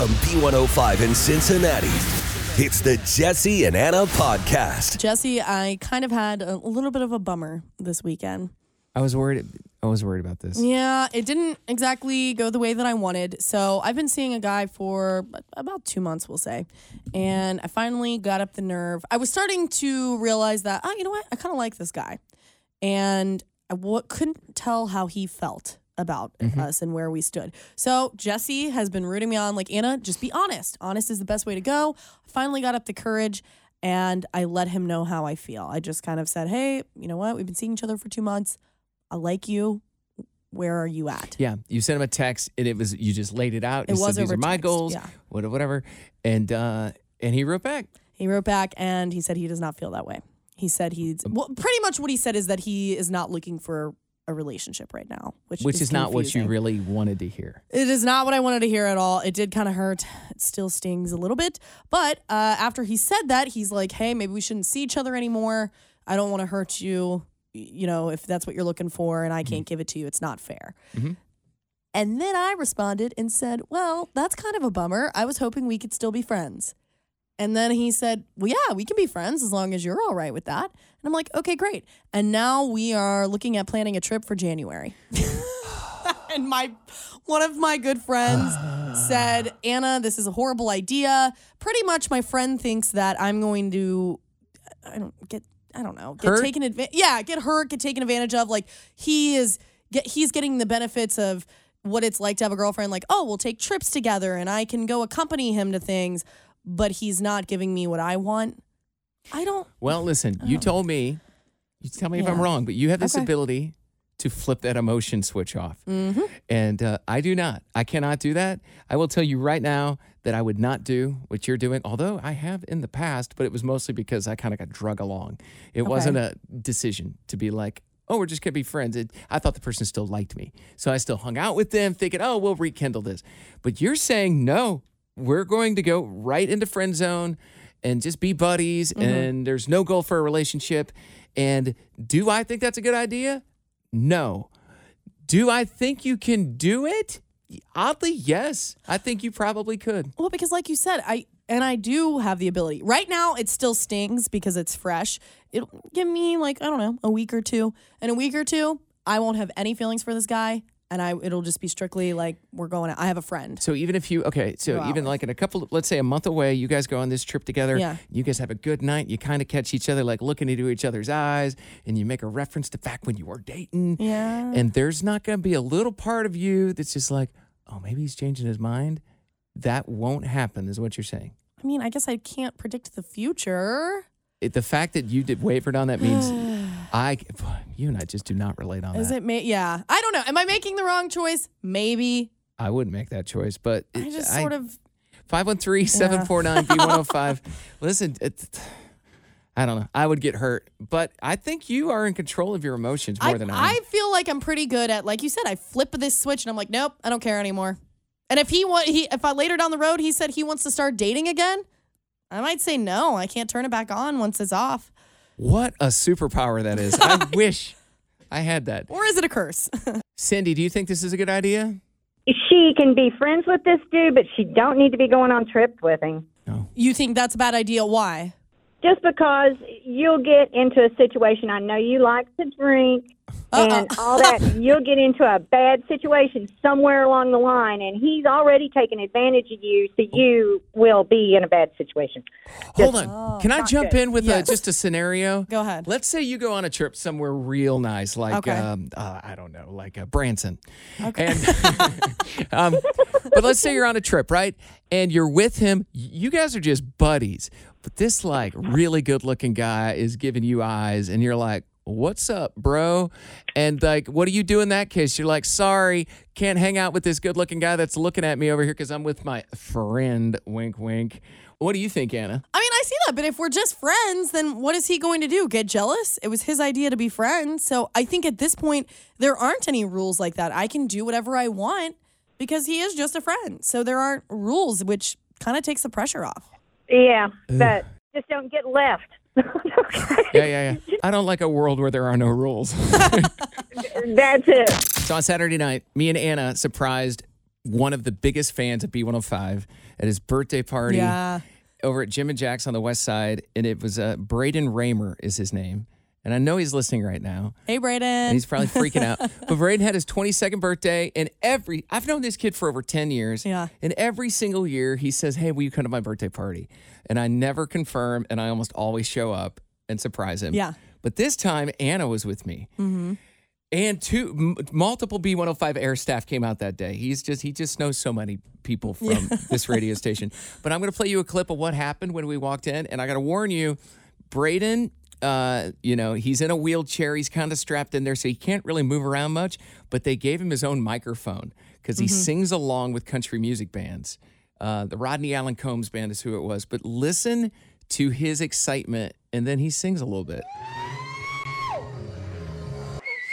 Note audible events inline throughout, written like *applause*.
From B105 in Cincinnati, it's the Jesse and Anna podcast. Jesse, I kind of had a little bit of a bummer this weekend. I was worried. I was worried about this. Yeah, it didn't exactly go the way that I wanted. So I've been seeing a guy for about two months, we'll say. And I finally got up the nerve. I was starting to realize that, oh, you know what? I kind of like this guy. And I w- couldn't tell how he felt about us and where we stood. So Jesse has been rooting me on, like, Anna, just be honest. Honest is the best way to go. I finally got up the courage and I let him know how I feel. I just kind of said, hey, you know what? We've been seeing each other for two months. I like you. Where are you at? Yeah, you sent him a text, and it was you just laid it out. It You was said, These are my text, goals. yeah. Whatever, whatever. And uh, and he wrote back. He wrote back and he said he does not feel that way. He said he's well, pretty much what he said is that he is not looking for a relationship right now, which Which is, not what you really wanted to hear. It is not what I wanted to hear at all. It did kind of hurt. It still stings a little bit. But uh, after he said that, he's like, hey, maybe we shouldn't see each other anymore. I don't want to hurt you. You know, if that's what you're looking for and I can't give it to you, it's not fair. And then I responded and said, well, that's kind of a bummer. I was hoping we could still be friends. And then he said, Well, yeah, we can be friends as long as you're all right with that. And I'm like, Okay, great. And now we are looking at planning a trip for January. *laughs* and my one of my good friends said, Anna, this is a horrible idea. Pretty much my friend thinks that I'm going to I don't get I don't know, get Hurt? taken advantage yeah, get hurt, get taken advantage of. Like he is get he's getting the benefits of what it's like to have a girlfriend like, oh, we'll take trips together and I can go accompany him to things, but he's not giving me what I want. I don't Well, listen, you told me. You tell me if I'm wrong, but you have this Okay. ability to flip that emotion switch off, Mm-hmm. and uh, I do not. I cannot do that. I will tell you right now that I would not do what you're doing. Although I have in the past, but it was mostly because I kind of got drug along. It wasn't a decision to be like, oh, we're just gonna be friends. It, I thought the person still liked me, so I still hung out with them, thinking, oh, we'll rekindle this. But you're saying no. We're going to go right into friend zone and just be buddies, mm-hmm. and there's no goal for a relationship. And do I think that's a good idea? No. Do I think you can do it? Oddly, yes. I think you probably could. Well, because like you said, I and I do have the ability. Right now, it still stings because it's fresh. It'll give me like I don't know a week or two. In a week or two, I won't have any feelings for this guy, and I it'll just be strictly like we're going. out. I have a friend. So even if you okay, so even like in a couple, let's say a month away, you guys go on this trip together. Yeah. You guys have a good night. You kind of catch each other like looking into each other's eyes, and you make a reference to back when you were dating. Yeah. And there's not going to be a little part of you that's just like, oh, maybe he's changing his mind. That won't happen, is what you're saying. I mean, I guess I can't predict the future. It, the fact that you did wavered on that means *sighs* *laughs* I, you and I just do not relate on Is that. it? Ma- yeah. I don't know. Am I making the wrong choice? Maybe. I wouldn't make that choice, but I just sort of. 513 749 B105. *laughs* Listen, it, I don't know. I would get hurt, but I think you are in control of your emotions more I, than I. am. I feel like I'm pretty good at, like you said, I flip this switch and I'm like, nope, I don't care anymore. And if he want, he if I later down the road he said he wants to start dating again, I might say no. I can't turn it back on once it's off. What a superpower that is. I *laughs* wish I had that. Or is it a curse? *laughs* Cindy, do you think this is a good idea? She can be friends with this dude, but she don't need to be going on trips with him. you think that's a bad idea? Why? Just because you'll get into a situation. I know you like to drink and all that. *laughs* You'll get into a bad situation somewhere along the line, and he's already taken advantage of you, so you will be in a bad situation. Hold on. Can I jump in with Oh, Yes. a, just a scenario? Go ahead. Let's say you go on a trip somewhere real nice, like Okay. um, uh, I don't know, like uh, Branson. Okay. And, *laughs* um, but let's say you're on a trip, right? And you're with him. You guys are just buddies. But this like really good-looking guy is giving you eyes, and you're like. What's up, bro? And like, what do you do in that case? You're like, sorry, can't hang out with this good looking guy that's looking at me over here because I'm with my friend. Wink, wink. What do you think, Anna? I mean, I see that, but if we're just friends, then what is he going to do? Get jealous? It was his idea to be friends. So I think at this point, there aren't any rules like that. I can do whatever I want because he is just a friend. So there aren't rules, which kind of takes the pressure off. Yeah, but just don't get left. *laughs* *laughs* Yeah, yeah, yeah. I don't like a world where there are no rules. *laughs* That's it. so on Saturday night, me and Anna surprised one of the biggest fans of B105 at his birthday party Yeah. over at Jim and Jack's on the west side. And it was uh, Braden Raymer is his name. And I know he's listening right now. Hey, And he's probably freaking out. *laughs* But Braden had his 22nd birthday, and every I've known this kid for over 10 years. Yeah. And every single year he says, Hey, will you come to my birthday party? And I never confirm, and I almost always show up and surprise him. Yeah. But this time Anna was with me. Mm-hmm. And two m- multiple B105 air staff came out that day. He's just he just knows so many people from this radio station. *laughs* But I'm going to play you a clip of what happened when we walked in and I got to warn you Braden uh, you know, he's in a wheelchair. He's kind of strapped in there, so he can't really move around much. But they gave him his own microphone because he sings along with country music bands. Uh, the Rodney Allen Combs band is who it was. But listen to his excitement, and then he sings a little bit.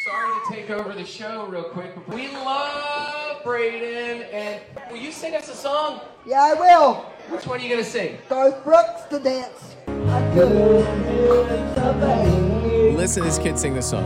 Sorry to take over the show real quick, but we love Braden. And will you sing us a song? Yeah, I will. Which one are you gonna sing? Garth Brooks to dance. I couldn't do something. Listen to this kid sing this song.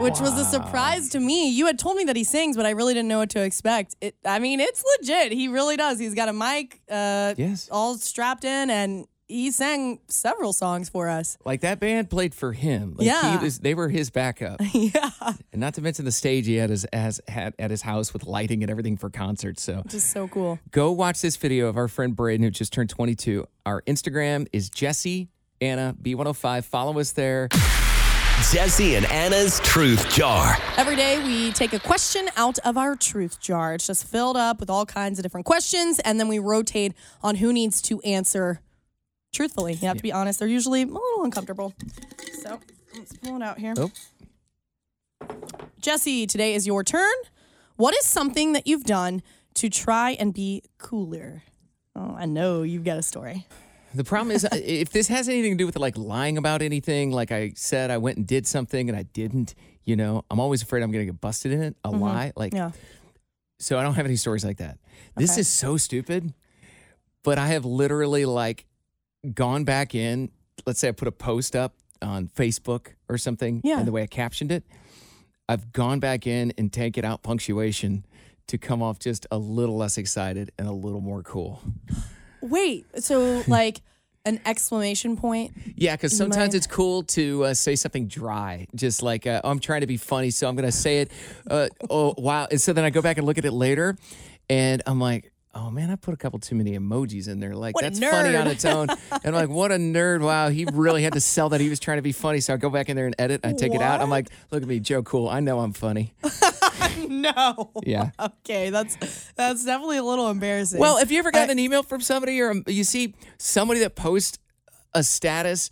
Which was a surprise to me. You had told me that he sings, but I really didn't know what to expect. It, I mean, it's legit. He really does. He's got a mic, uh, Yes. all strapped in, and he sang several songs for us. Like that band played for him. Like Yeah. he was, they were his backup. *laughs* yeah, And not to mention the stage he had his as had at his house with lighting and everything for concerts. So just so cool. go watch this video of our friend Braden who just turned 22. Our Instagram is Jesse Anna B105. Follow us there. Jesse and Anna's Truth Jar. Every day we take a question out of our truth jar. It's just filled up with all kinds of different questions, and then we rotate on who needs to answer truthfully. You have to be honest. They're usually a little uncomfortable. So let's pull it out here. Oh. Jesse, today is your turn. What is something that you've done to try and be cooler? Oh, I know you've got a story. The problem is, if this has anything to do with like lying about anything, like I said, I went and did something and I didn't, you know, I'm always afraid I'm going to get busted in it, a mm-hmm. lie. Like, Yeah. so I don't have any stories like that. This Okay. is so stupid, but I have literally like gone back in. Let's say I put a post up on Facebook or something, Yeah. and the way I captioned it, I've gone back in and taken out punctuation to come off just a little less excited and a little more cool. Wait, so *laughs* like an exclamation point? Yeah, because sometimes might- it's cool to uh, say something dry, just like uh, oh, I'm trying to be funny, so I'm going to say it. Uh, oh wow! And so then I go back and look at it later, and I'm like, oh man, I put a couple too many emojis in there. Like What that's funny on its own. *laughs* and I'm like, what a nerd! Wow, he really had to sell that he was trying to be funny. So I go back in there and edit. I take it out. I'm like, look at me, Joe. Cool. I know I'm funny. *laughs* No. Yeah. Okay, that's that's definitely a little embarrassing. Well, if you ever gotten an email from somebody or um, you see somebody that posts a status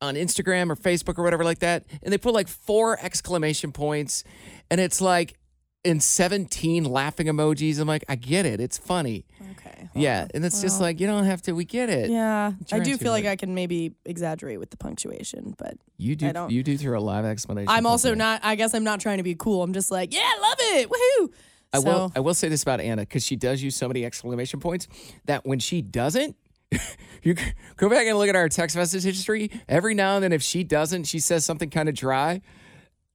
on Instagram or Facebook or whatever like that, and they put like four exclamation points, and it's like in 17 laughing emojis. I'm like, I get it. It's funny. okay. Yeah. And it's just like, you don't have to, we get it. Yeah, I do feel like I can maybe exaggerate with the punctuation, but You do, I don't- you do through a live explanation. I'm also not. I guess I'm not trying to be cool. I'm just like, yeah, I love it, woohoo! I so, will. I will say this about Anna because she does use so many exclamation points that when she doesn't, *laughs* you go back and look at our text message history. Every now and then, if she doesn't, she says something kind of dry.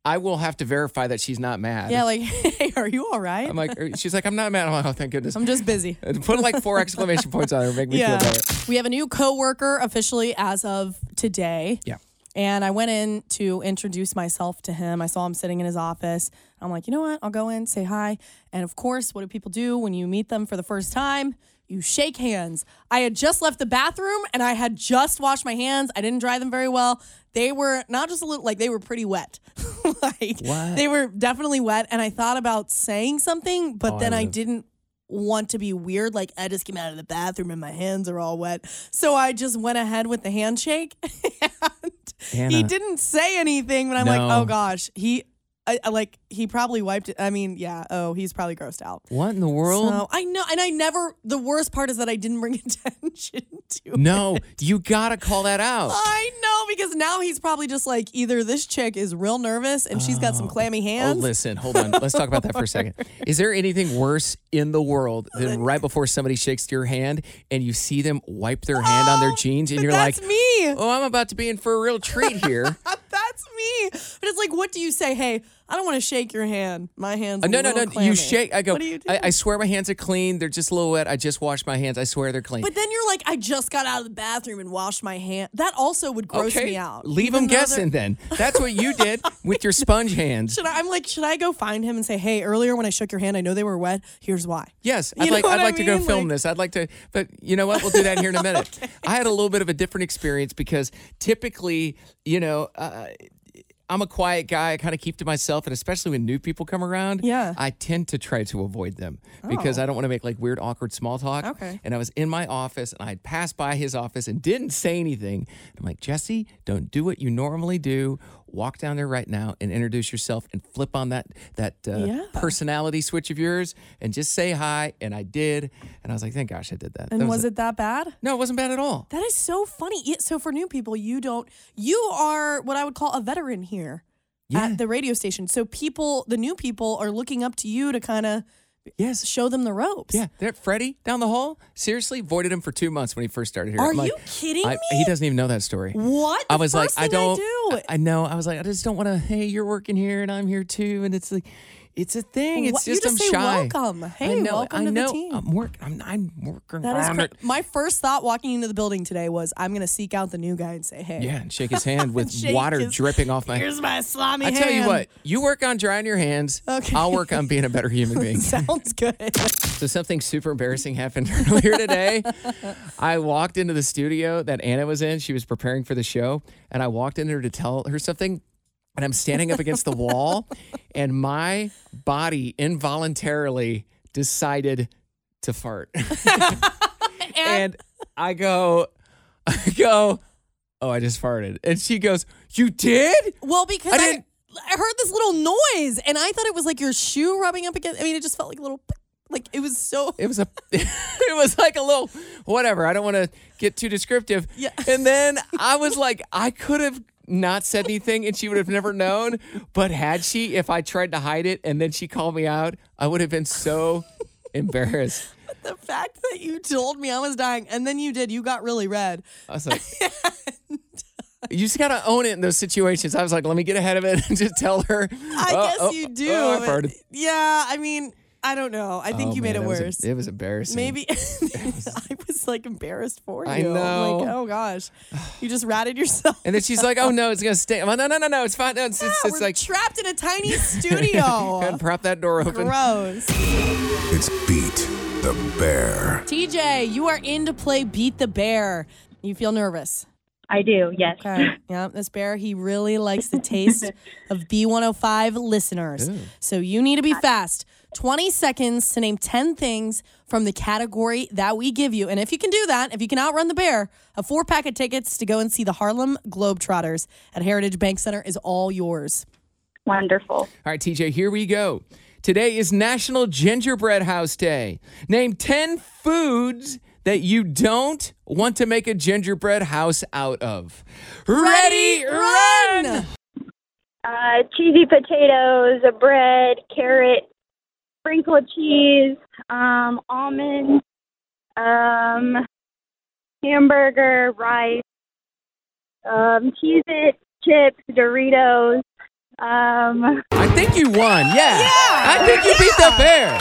I will have to verify that she's not mad. Yeah, like, *laughs* hey, are you all right? I'm like, she's like, I'm not mad. I'm like, oh, thank goodness. I'm just busy. *laughs* Put like four exclamation points on her, make me Yeah. feel better. We have a new coworker officially as of today. Yeah. And I went in to introduce myself to him. I saw him sitting in his office. I'm like, you know what? I'll go in, say hi. And of course, what do people do when you meet them for the first time? You shake hands. I had just left the bathroom and I had just washed my hands. I didn't dry them very well. They were not just a little, like they were pretty wet. *laughs* like What? they were definitely wet. And I thought about saying something, but Oh, then I would've. didn't want to be weird. Like I just came out of the bathroom and my hands are all wet. So I just went ahead with the handshake. *laughs* and he didn't say anything, but I'm No. like, oh gosh, he. I, I like he probably wiped it. I mean, yeah. Oh, he's probably grossed out. What in the world? So I know, and I never. The worst part is that I didn't bring *laughs* attention to. no, it. you gotta call that out. I know because now he's probably just like either this chick is real nervous and she's got some oh. clammy hands. Oh, hands. listen, hold on. Let's talk about that for a second. *laughs* Is there anything worse in the world than right before somebody shakes your hand and you see them wipe their hand on their Oh, jeans and you're that's like, me. oh, I'm about to be in for a real treat here. *laughs* That's me. But it's like, what do you say? Hey, I don't want to shake your hand. My hands. Uh, no, no, no. clammy. You shake. I go. What do you do? I, I swear my hands are clean. They're just a little wet. I just washed my hands. I swear they're clean. but then you're like, I just got out of the bathroom and washed my hand. That also would gross okay, me out. leave them they're- guessing. Then that's what you did *laughs* with your sponge hands. Should I, I'm like, should I go find him and say, hey, earlier when I shook your hand, I know they were wet. Here's why. Yes, I'd know like. I'd I like to go film Like- this. I'd like to, but you know what? We'll do that here in a *laughs* minute. I had a little bit of a different experience because typically, you know. Uh, I'm a quiet guy. I kind of keep to myself, and especially when new people come around, Yeah. I tend to try to avoid them because Oh. I don't want to make like weird, awkward small talk. Okay. And I was in my office, and I had passed by his office and didn't say anything. I'm like, Jesse, don't do what you normally do. Walk down there right now and introduce yourself, and flip on that that uh, Yeah. personality switch of yours, and just say hi. And I did, and I was like, thank gosh I did that. And That was, it that bad? No, it wasn't bad at all. That is so funny. So for new people, you don't. You are what I would call a veteran here Yeah. at the radio station. So people, the new people, are looking up to you to kind of Yes. show them the ropes. Yeah, there, Freddie down the hall. Seriously, voided him for two months when he first started here. Are I'm like, you kidding I- me? He doesn't even know that story. What? I The was like, I don't. do. I, I know. I was like, I just don't want to. Hey, you're working here, and I'm here too, and it's like, it's a thing. It's you just, I'm say shy. welcome. I Hey, know, welcome I to the team. I'm work. I'm, I'm working That is cra- it. my first thought walking into the building today was I'm gonna seek out the new guy and say, hey, Yeah, and shake his hand with *laughs* Shake water his- dripping off my. here's my slimy I tell you hand." what, you work on drying your hands. Okay. I'll work on being a better human being. *laughs* Sounds good. So something super embarrassing happened *laughs* earlier today. I walked into the studio that Anna was in. She was preparing for the show, and I walked in there to tell her something. And I'm standing up against the wall, *laughs* and my body involuntarily decided to fart. *laughs* and I go, *laughs* I go, oh, I just farted. And she goes, You did? Well, because I I, I heard this little noise and I thought it was like your shoe rubbing up against. I mean, it just felt like a little, like it was so. It was a, it was like a little, whatever. I don't want to get too descriptive. Yeah. And then I was like, I could have not said anything and she would have never known. But had she, if I tried to hide it and then she called me out, I would have been so *laughs* embarrassed. But The fact that you told me I was dying and then you did, you got really red. I was like, *laughs* you just got to own it in those situations. I was like, let me get ahead of it and *laughs* just tell her. I "Oh, guess oh, you oh, do. oh, I farted." yeah, I mean, I don't know. I think Oh, you made man, it was a- worse. it was embarrassing. Maybe I was like embarrassed for you. I I'm know. like, oh gosh, you just ratted yourself. And then she's like, oh *laughs* no, it's going to stay. I'm like, no, no, no, no, it's fine. No, it's, it's, Yeah, it's we're like, trapped in a tiny *laughs* studio. *laughs* and prop that door open. Gross. It's Beat the Bear. TJ, you are in to play Beat the Bear. You feel nervous. I do, yes. Okay. yeah, this bear, he really likes the taste of B105 listeners. So you need to be fast. 20 seconds to name 10 things from the category that we give you. And if you can do that, if you can outrun the bear, a four pack of tickets to go and see the Harlem Globetrotters at Heritage Bank Center is all yours. Wonderful. All right, TJ, here we go. Today is National Gingerbread House Day. Name 10 foods that you don't want to make a gingerbread house out of. Ready, run! Uh, cheesy potatoes, a bread, carrot, sprinkled cheese, um, almonds, um, hamburger, rice, um, Cheez-It, chips, Doritos, Um, I think you won. Yeah. I think you beat the bear.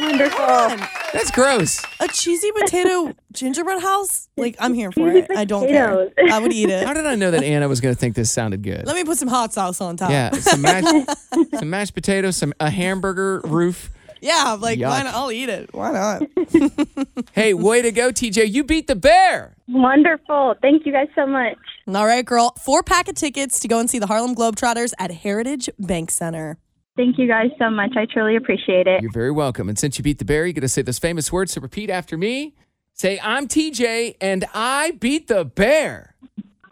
wonderful. That's gross. A cheesy potato *laughs* gingerbread house? Like, I'm here for it. I don't care. potatoes. I would eat it. How did I know that Anna was going to think this sounded good? Let me put some hot sauce on top. Yeah, some mashed, *laughs* some mashed potatoes, some a hamburger roof. Yeah, like, why Yuck. not? I'll eat it. Why not? *laughs* Hey, way to go, TJ! You beat the bear. Wonderful. Thank you guys so much. All right, girl. Four pack of tickets to go and see the Harlem Globetrotters at Heritage Bank Center. Thank you guys so much. I truly appreciate it. You're very welcome. And since you beat the bear, you're going to say those famous words. So repeat after me. Say, "I'm TJ, and I beat the bear."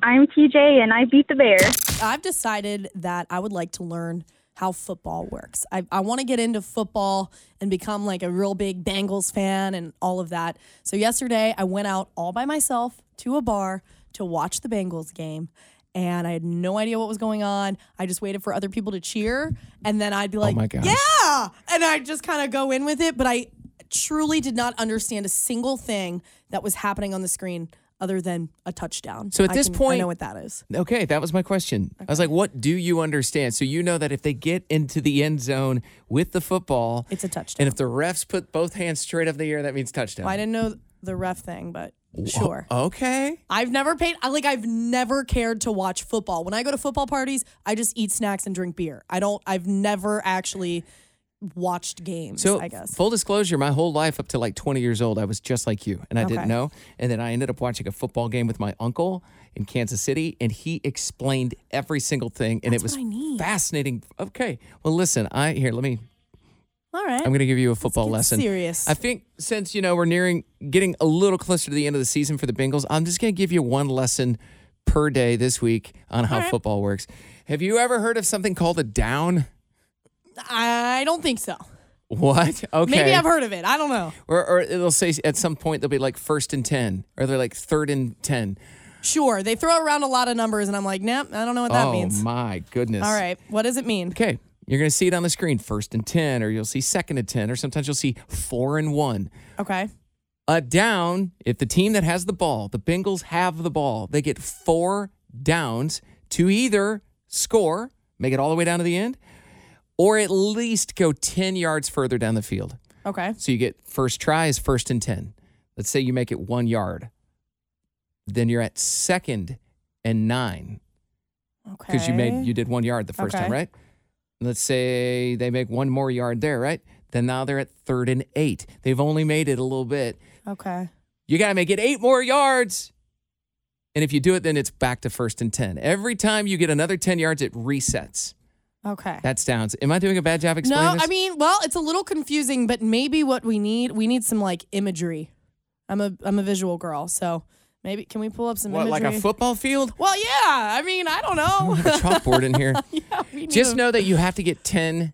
I'm TJ and I beat the bear. I've decided that I would like to learn how football works. I, I want to get into football and become like a real big Bengals fan and all of that. So, yesterday I went out all by myself to a bar to watch the Bengals game. And I had no idea what was going on. I just waited for other people to cheer. And then I'd be oh like, my gosh. yeah. And I'd just kind of go in with it. But I truly did not understand a single thing that was happening on the screen other than a touchdown. So at I this can- I know what that is. Okay, that was my question. I was like, "What do you understand?" So you know that if they get into the end zone with the football, It's a touchdown. and if the refs put both hands straight up in the air, that means touchdown. Well, I didn't know the ref thing, but sure. Okay. I've never paid. I like. I've never cared to watch football. When I go to football parties, I just eat snacks and drink beer. I don't. I've never actually watched games. So, I guess. full disclosure, my whole life up to like 20 years old, I was just like you, and I Okay. didn't know. And then I ended up watching a football game with my uncle in Kansas City, and he explained every single thing, and it was what I need. fascinating. Okay, well, listen, I here. Let me. All right. I'm going to give you a football lesson. serious. I think since you know we're nearing, getting a little closer to the end of the season for the Bengals, I'm just going to give you one lesson per day this week on how football works. Have you ever heard of something called a down? I don't think so. What? Okay. Maybe I've heard of it. I don't know. Or, or it'll say at some point they'll be like first and 10, or they're like third and 10. Sure, they throw around a lot of numbers, and I'm like, nah, I don't know what that oh, means. Oh, my goodness. All right, what does it mean? Okay. You're going to see it on the screen first and 10, or you'll see second and 10, or sometimes you'll see four and one. Okay. A down, if the team that has the ball, the Bengals have the ball, they get four downs to either score, make it all the way down to the end, or at least go 10 yards further down the field. Okay. So you get first try is first and 10. Let's say you make it one yard. Then you're at second and nine Okay. because you made you did one yard the first time, right? Let's say they make one more yard there, right? Then now they're at third and eight. They've only made it a little bit. Okay. You got to make it eight more yards. And if you do it, then it's back to first and 10. Every time you get another 10 yards, it resets. Okay. That sounds. Am I doing a bad job No, this? I mean, well, it's a little confusing, but maybe what we need, we need some like imagery. I'm a I'm a visual girl, so maybe can we pull up some what, like imagery? a football field? Well, yeah. I mean, I don't know. I have a chalkboard in here. *laughs* yeah, we Just know that you have to get 10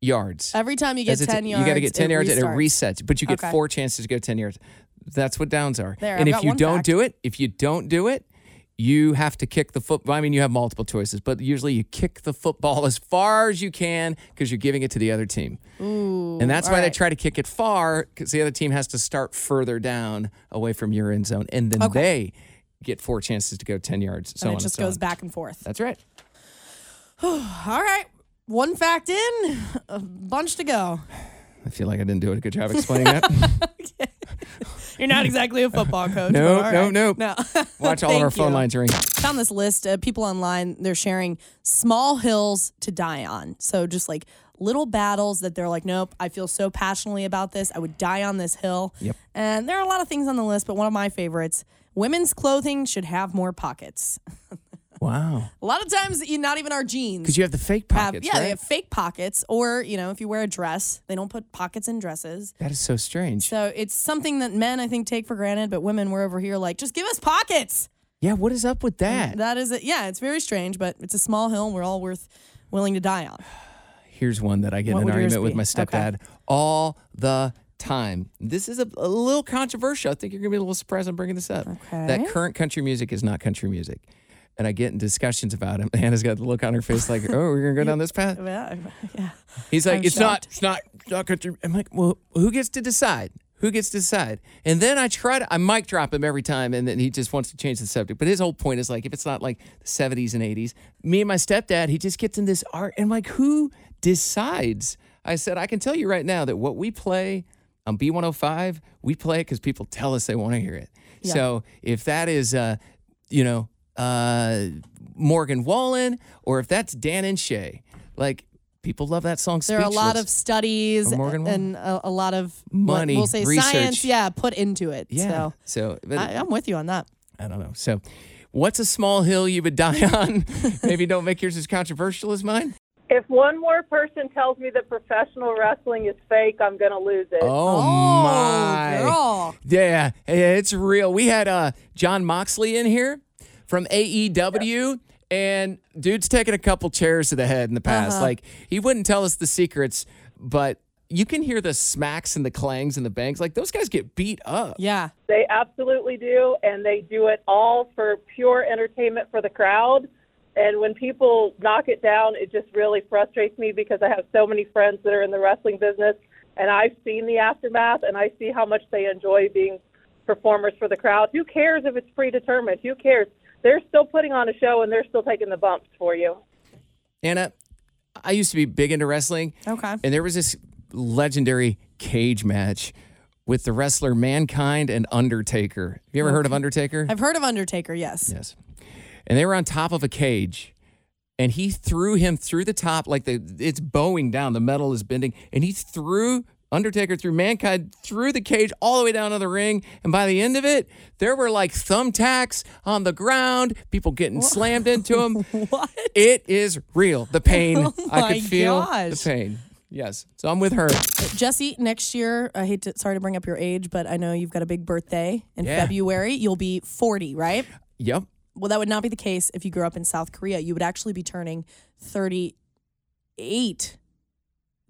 yards. every time you get As ten yards, You got to get 10 it yards and it resets, but you get Okay. four chances to go 10 yards. That's what downs are. There, and I've if you don't fact. do it, if you don't do it, you have to kick the football. I mean, you have multiple choices, but usually you kick the football as far as you can because you're giving it to the other team. Ooh, And that's why they try to kick it far because the other team has to start further down away from your end zone. And then Okay. they get four chances to go 10 yards. So and on it just so goes on. back and forth. That's right. *sighs* All right, one fact in, a bunch to go. I feel like I didn't do a good job explaining that. *laughs* You're not exactly a football coach. *laughs* No, but no, right. no. no. *laughs* Watch all of our phone you. lines ring. found this list of people online they're sharing small hills to die on so just like little battles that they're like nope i feel so passionately about this i would die on this hill Yep. and there are a lot of things on the list but one of my favorites women's clothing should have more pockets *laughs* Wow. a lot of times you not even our jeans Because you have the fake have, pockets, yeah right? they have fake pockets or you know if you wear a dress they don't put pockets in dresses that is so strange. so it's something that men i think take for granted but women we're over here like just give us pockets yeah, what is up with that? That is it. Yeah, it's very strange, but it's a small hill and we're all worth willing to die on. *sighs* Here's one that I get What in an would yours argument with be? my Okay. stepdad all the time. This is a, a little controversial. I think you're going to be a little surprised I'm bringing this up. Okay. That current country music is not country music. And I get in discussions about it. Hannah's *laughs* got the look on her face like, oh, we're going to go down this *laughs* path? Yeah, yeah. He's like, I'm it's not, shocked. it's not, it's not country. I'm like, well, who gets to decide? Who gets to decide? And then I try to, I mic drop him every time, and then he just wants to change the subject. But his whole point is like, if it's not like the 70s and 80s, me and my stepdad, he just gets in this art, and like, who decides? I said, I can tell you right now that what we play on B105, we play it because people tell us they want to hear it. So if that is, uh, you know, uh, Morgan Wallen, or if that's Dan and Shay, like people love that song. There are a lot of studies Morgan and a, a lot of Money, we'll say research. science, yeah, put into it. yeah. So So, but I, I'm with you on that. I don't know. So, what's a small hill you would die on? *laughs* Maybe don't make yours as controversial as mine. If one more person tells me that professional wrestling is fake, I'm going to lose it. Oh, my. girl. Yeah, yeah, it's real. We had uh, Jon Moxley in here from AEW, and dude's taken a couple chairs to the head in the past. Uh-huh. Like, he wouldn't tell us the secrets, but you can hear the smacks and the clangs and the bangs. Like, those guys get beat up. Yeah. They absolutely do, and they do it all for pure entertainment for the crowd. And when people knock it down, it just really frustrates me because I have so many friends that are in the wrestling business, and I've seen the aftermath, and I see how much they enjoy being performers for the crowd. Who cares if it's predetermined? Who cares? They're still putting on a show, and they're still taking the bumps for you. Anna, I used to be big into wrestling. Okay. And there was this legendary cage match with the wrestler Mankind and Undertaker. Have you ever heard of Undertaker? I've heard of Undertaker, yes. Yes. And they were on top of a cage. And he threw him through the top, like the it's bowing down, the metal is bending, and he threw Undertaker threw mankind through the cage all the way down to the ring. And by the end of it, there were like thumbtacks on the ground, people getting slammed into them. *laughs* What? It is real. The pain. *laughs* Oh I my could feel gosh. the pain. Yes. So I'm with her. Jesse, next year, I hate to sorry to bring up your age, but I know you've got a big birthday in Yeah. February. You'll be 40, right? Yep. Well, that would not be the case if you grew up in South Korea. You would actually be turning 38.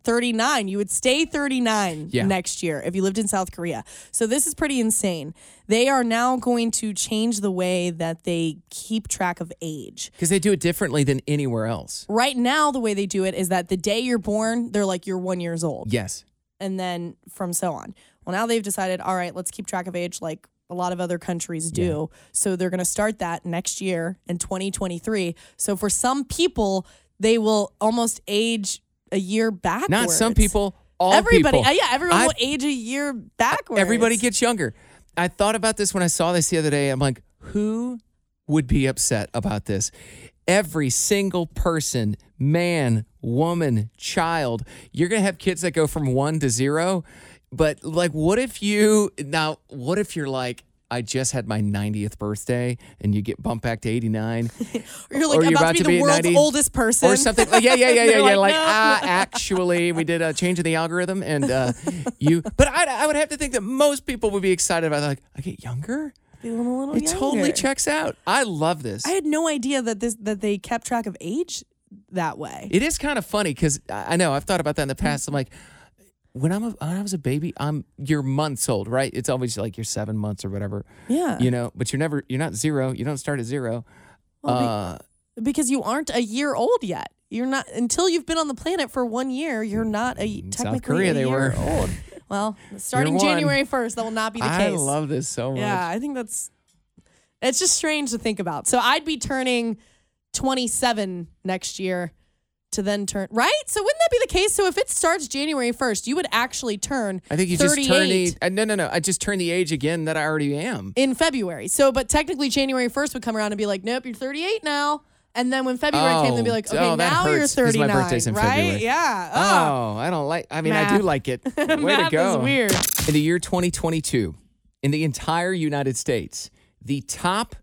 39. You would stay 39 Yeah. next year if you lived in South Korea. So this is pretty insane. They are now going to change the way that they keep track of age. Because they do it differently than anywhere else. Right now, the way they do it is that the day you're born, they're like you're one years old. Yes. and then from so on. Well, now they've decided, all right, let's keep track of age like a lot of other countries do. So they're going to start that next year in 2023. So for some people, they will almost age a year backwards. Not some people, all Everybody, people. uh, yeah, everyone I've- will age a year backwards. Everybody gets younger. I thought about this when I saw this the other day. I'm like, who would be upset about this? Every single person, man, woman, child, you're going to have kids that go from one to zero. But like, what if you, now, what if you're like, I just had my 90th birthday and you get bumped back to 89 *laughs* you're like or you're about, to be the world's 90 oldest person or something. Like, yeah, yeah, yeah, *laughs* yeah, yeah. like, Like, "No, ah, actually, we did a change in the algorithm, and uh, you. *laughs* But I, I would have to think that most people would be excited about like I get younger. Feeling a little It totally checks out. I love this. I had no idea that this that they kept track of age that way. it is kind of funny because I I know I've thought about that in the past. I'm like, when I'm a, when I was a baby, I'm you're months old, right? It's always like you're seven months or whatever. Yeah. You know, but you're never you're not zero. You don't start at zero. Well, uh, because you aren't a year old yet. You're not until you've been on the planet for one year. You're not a In South Korea, a they year were. old. *laughs* Well, starting. January first, that will not be the I case. I love this so much. Yeah, I think that's it's just strange to think about. So I'd be turning 27 next year to then turn right. So wouldn't that be the case? So if it starts January 1st, you would actually turn. I think you 38 just turn the uh, no no no. I just turn the age again that I already am. in February. So, but technically January 1st would come around and be like, nope, you're 38 now. And then when February came, they'd be like, Oh, okay, oh, now you're hurts 'cause 39, my birthday's in right? February. Yeah. Oh. Oh, I don't like. I mean, I do like it. *laughs* Way to go. is weird. In the year 2022, in the entire United States, the top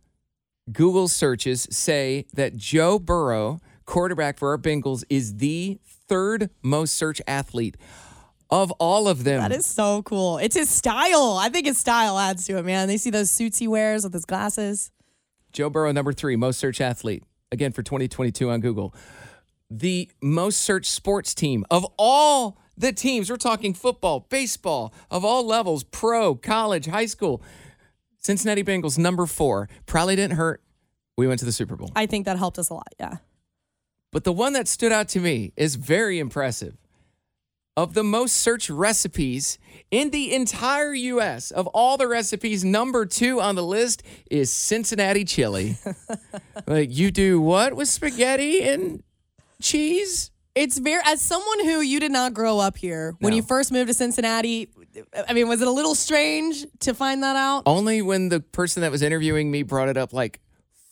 Google searches say that Joe Burrow, quarterback for our Bengals, is the third most searched athlete of all of them. That is so cool. It's his style. I think his style adds to it, man. They see those suits he wears with his glasses. Joe Burrow, number three, most searched athlete, again for 2022 on Google. The most searched sports team of all the teams, we're talking football, baseball, of all levels, pro, college, high school. Cincinnati Bengals, number four. Probably didn't hurt. We went to the Super Bowl. I think that helped us a lot. Yeah. But the one that stood out to me is very impressive. of the most searched recipes in the entire US. Of all the recipes, number two on the list is Cincinnati chili. *laughs* like, you do what with spaghetti and cheese? It's very, as someone who you did not grow up here, when No. you first moved to Cincinnati, I mean, was it a little strange to find that out? Only when the person that was interviewing me brought it up like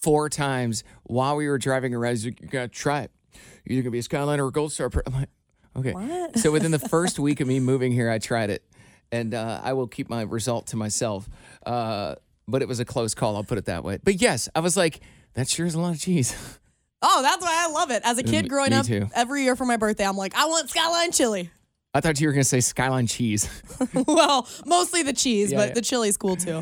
four times while we were driving around. Like, you gotta try it. You're either gonna be a Skyliner or a Gold Star. *laughs* I'm like, okay. What? So within the *laughs* first week of me moving here, I tried it, and uh, I will keep my result to myself. Uh, but it was a close call. I'll put it that way. But yes, I was like, that sure is a lot of cheese. *laughs* Oh, that's why I love it. As a kid growing up, too. every year for my birthday, I'm like, I want Skyline chili. I thought you were gonna say Skyline cheese. well, mostly the cheese, Yeah, but yeah. the chili's cool too.